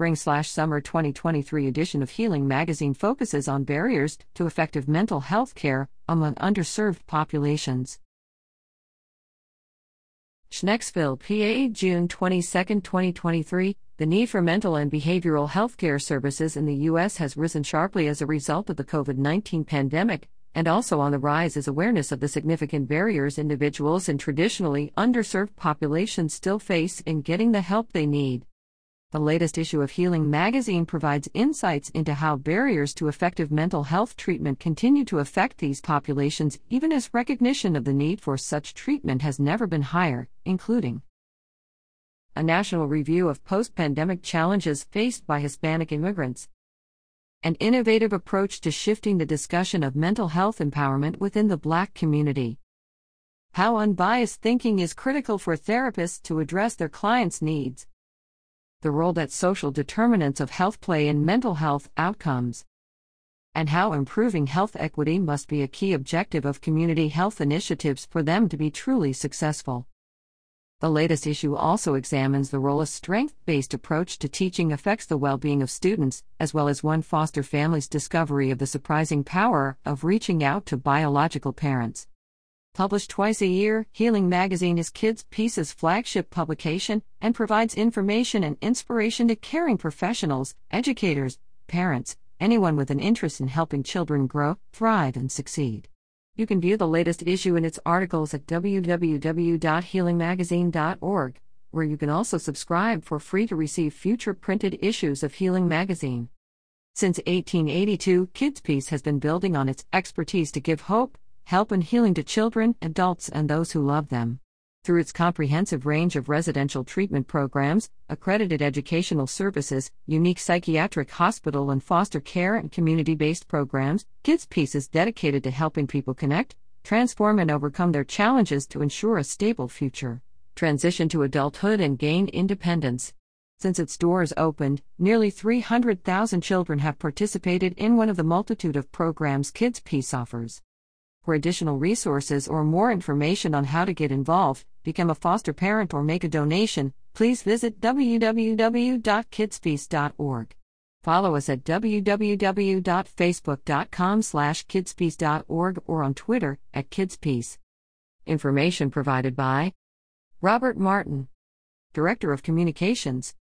spring summer 2023 edition of Healing Magazine focuses on barriers to effective mental health care among underserved populations. Schnecksville, PA, June 22, 2023. The need for mental and behavioral health care services in the U.S. has risen sharply as a result of the COVID 19 pandemic, and also on the rise is awareness of the significant barriers individuals in traditionally underserved populations still face in getting the help they need. The latest issue of Healing magazine provides insights into how barriers to effective mental health treatment continue to affect these populations, even as recognition of the need for such treatment has never been higher, including a national review of post pandemic challenges faced by Hispanic immigrants, an innovative approach to shifting the discussion of mental health empowerment within the Black community. How unbiased thinking is critical for therapists to address their clients' needs the role that social determinants of health play in mental health outcomes, and how improving health equity must be a key objective of community health initiatives for them to be truly successful. The latest issue also examines the role a strength based approach to teaching affects the well being of students, as well as one foster family's discovery of the surprising power of reaching out to biological parents. Published twice a year, Healing Magazine is Kids Peace's flagship publication and provides information and inspiration to caring professionals, educators, parents, anyone with an interest in helping children grow, thrive, and succeed. You can view the latest issue and its articles at www.healingmagazine.org, where you can also subscribe for free to receive future printed issues of Healing Magazine. Since 1882, Kids Peace has been building on its expertise to give hope, help and healing to children, adults, and those who love them. Through its comprehensive range of residential treatment programs, accredited educational services, unique psychiatric hospital and foster care and community based programs, Kids Peace is dedicated to helping people connect, transform, and overcome their challenges to ensure a stable future, transition to adulthood, and gain independence. Since its doors opened, nearly 300,000 children have participated in one of the multitude of programs Kids Peace offers. For additional resources or more information on how to get involved, become a foster parent, or make a donation, please visit www.kidspeace.org. Follow us at www.facebook.com slash kidspeace.org or on Twitter at kidspeace. Information provided by Robert Martin, Director of Communications,